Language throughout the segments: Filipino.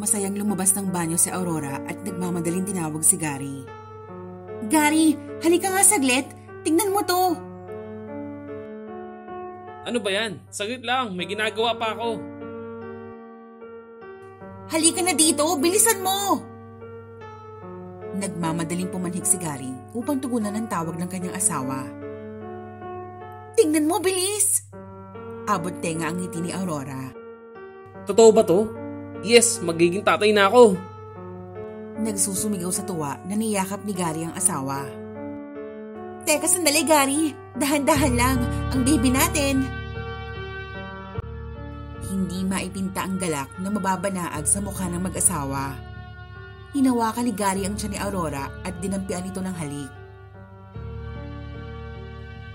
Masayang lumabas ng banyo si Aurora at nagmamadaling tinawag si Gary. Gary, halika nga saglit. Tingnan mo to. Ano ba yan? Saglit lang, may ginagawa pa ako. Halika na dito, bilisan mo! Nagmamadaling pumanhik si Gary upang tugunan ang tawag ng kanyang asawa. Tingnan mo, bilis! Abot tenga ang ngiti ni Aurora. Totoo ba to? Yes, magiging tatay na ako. Nagsusumigaw sa tuwa na niyakap ni Gary ang asawa. Teka sandali Gary, dahan-dahan lang ang baby natin. Hindi maipinta ang galak na mababanaag sa mukha ng mag-asawa. Hinawakan ni Gary ang tiyan ni Aurora at dinampian ito ng halik.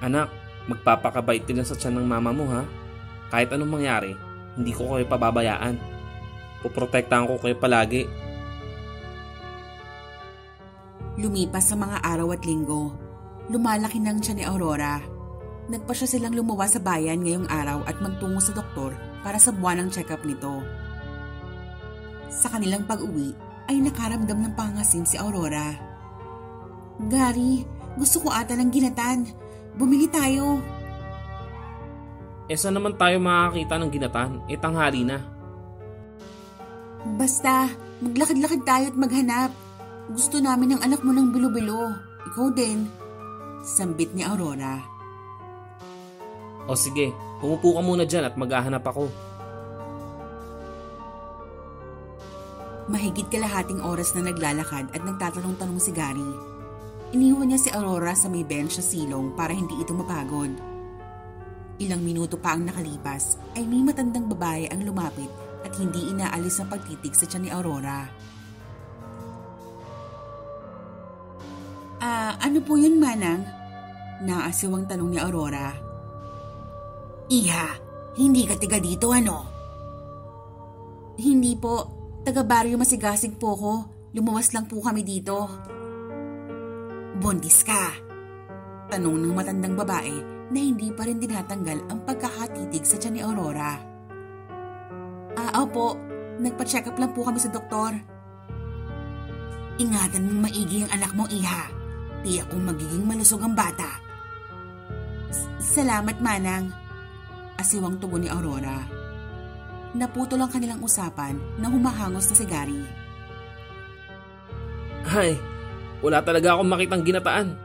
Anak, magpapakabait ka sa tiyan ng mama mo ha. Kahit anong mangyari, hindi ko kayo pababayaan. Poprotektahan ko kayo palagi. Lumipas sa mga araw at linggo, lumalaki nang siya ni Aurora. Nagpa siya silang lumawa sa bayan ngayong araw at magtungo sa doktor para sa buwan ng check-up nito. Sa kanilang pag-uwi ay nakaramdam ng pangasim si Aurora. Gary, gusto ko ata ng ginatan. Bumili tayo. E saan naman tayo makakita ng ginatan? E tanghali na. Basta, maglakad-lakad tayo at maghanap. Gusto namin ng anak mo ng bilo-bilo. Ikaw din. Sambit ni Aurora. O sige, umupo ka muna dyan at maghahanap ako. Mahigit kalahating oras na naglalakad at nagtatanong-tanong si Gary. Iniwan niya si Aurora sa may bench sa silong para hindi ito mapagod. Ilang minuto pa ang nakalipas ay may matandang babae ang lumapit hindi inaalis ang pagtitig sa tiyan ni Aurora. Ah, ano po yun, Manang? Naasiwang tanong ni Aurora. Iha, hindi ka tiga dito ano? Hindi po, taga baryo masigasig po ko. Lumawas lang po kami dito. Buntis ka? Tanong ng matandang babae na hindi pa rin dinatanggal ang pagkakatitig sa tiyan ni Aurora. Opo. Nagpa-check up lang po kami sa doktor. Ingatan mong maigi ang anak mo, Iha. Tiyak kong magiging malusog ang bata. Salamat, Manang. Asiwang tugon ni Aurora. Naputol ang kanilang usapan na humahangos na si Gary. Ay, wala talaga akong makitang ginataan.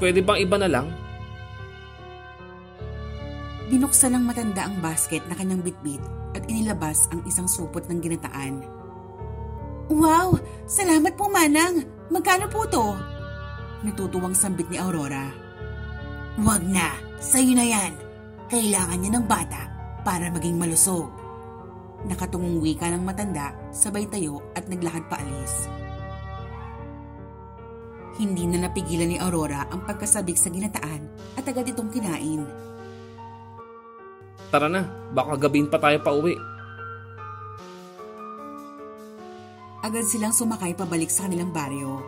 Pwede bang iba na lang? Binuksan ng matanda ang basket na kanyang bitbit at inilabas ang isang supot ng ginataan. Wow! Salamat po, Manang! Magkano po to? Natutuwang sambit ni Aurora. Wag na! Sa'yo na yan! Kailangan niya ng bata para maging malusog. Nakatungong wika ng matanda, sabay tayo at naglakad paalis. Hindi na napigilan ni Aurora ang pagkasabik sa ginataan at agad itong kinain. Tara na, baka gabihin pa tayo pa uwi. Agad silang sumakay pabalik sa kanilang baryo.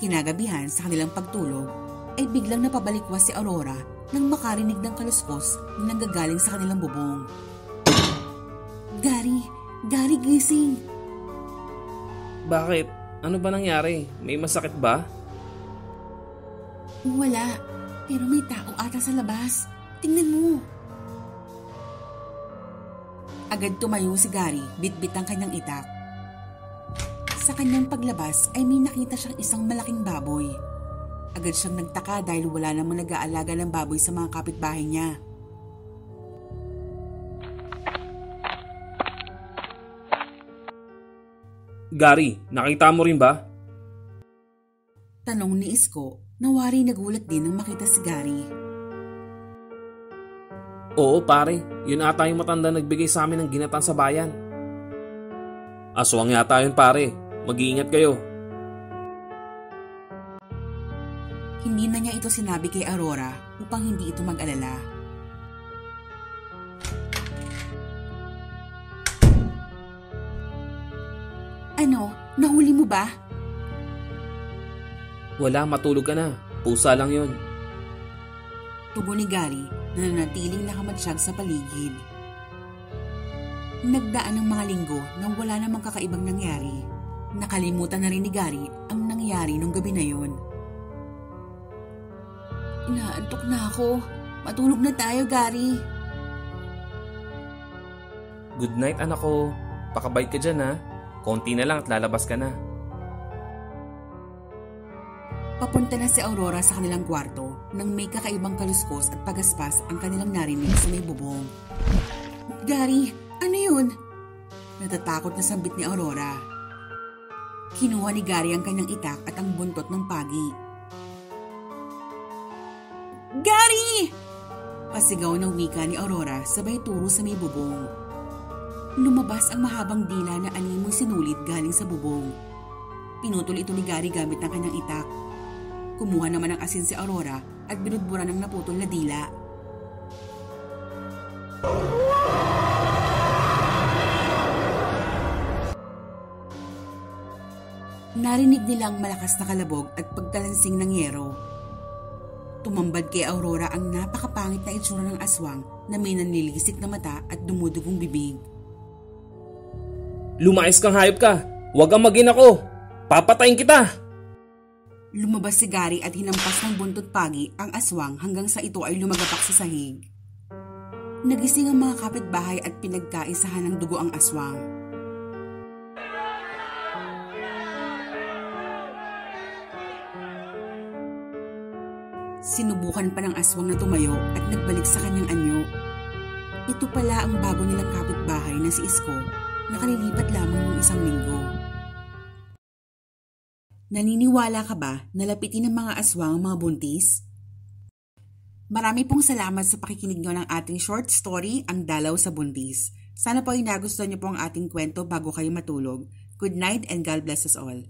Kinagabihan sa kanilang pagtulog ay biglang napabalikwas si Aurora nang makarinig ng kaluskos na nanggagaling sa kanilang bubong. Gary! Gary, gising! Bakit? Ano ba nangyari? May masakit ba? Wala, pero may tao ata sa labas. Tingnan mo. Agad tumayo si Gary, bitbit ang kanyang itak. Sa kanyang paglabas ay may nakita siyang isang malaking baboy. Agad siyang nagtaka dahil wala namang nag-aalaga ng baboy sa mga kapitbahay niya. Gary, nakita mo rin ba? Tanong ni Isko na wari nagulat din nang makita si Gary. Oo pare, yun ata yung matanda nagbigay sa amin ng ginatan sa bayan. Aswang yata yun pare, mag-iingat kayo. Hindi na niya ito sinabi kay Aurora upang hindi ito mag-alala. Ano? Nahuli mo ba? Wala, matulog ka na. Pusa lang yun. Tugon ni Gary na nanatiling nakamatsyag sa paligid. Nagdaan ng mga linggo nang wala namang kakaibang nangyari. Nakalimutan na rin ni Gary ang nangyari nung gabi na yon. Inaantok na ako. Matulog na tayo, Gary. Good night anak ko. Pakabait ka dyan ha. Konti na lang at lalabas ka na. Papunta na si Aurora sa kanilang kwarto nang may kakaibang kaluskos at pagaspas ang kanilang narinig sa may bubong. Gary, ano yun? Natatakot na sambit ni Aurora. Kinuha ni Gary ang kanyang itak at ang buntot ng pagi. Gary! Pasigaw ng wika ni Aurora sabay turo sa may bubong. Lumabas ang mahabang dila na animoy sinulit galing sa bubong. Pinutol ito ni Gary gamit ng kanyang itak. Kumuha naman ng asin si Aurora at binudbura ng naputol na dila. Narinig nilang malakas na kalabog at pagkalansing ng yero. Tumambad kay Aurora ang napakapangit na itsura ng aswang na may nanlilisik na mata at dumudugong bibig. Lumayas kang hayop ka. Huwag kang magin ako. Papatayin kita. Lumabas si Gary at hinampas ng buntot pagi ang aswang hanggang sa ito ay lumagapak sa sahig. Nagising ang mga kapitbahay at pinagkaisahan ng dugo ang aswang. Sinubukan pa ng aswang na tumayo at nagbalik sa kanyang anyo. Ito pala ang bago nilang kapitbahay na si Isko na kalilipat lamang ng isang linggo. Naniniwala ka ba na lapitin ng mga aswang ang mga buntis? Marami pong salamat sa pakikinig nyo ng ating short story, Ang Dalaw sa Buntis. Sana po ay nagustuhan niyo po ang ating kwento bago kayo matulog. Good night and God bless us all.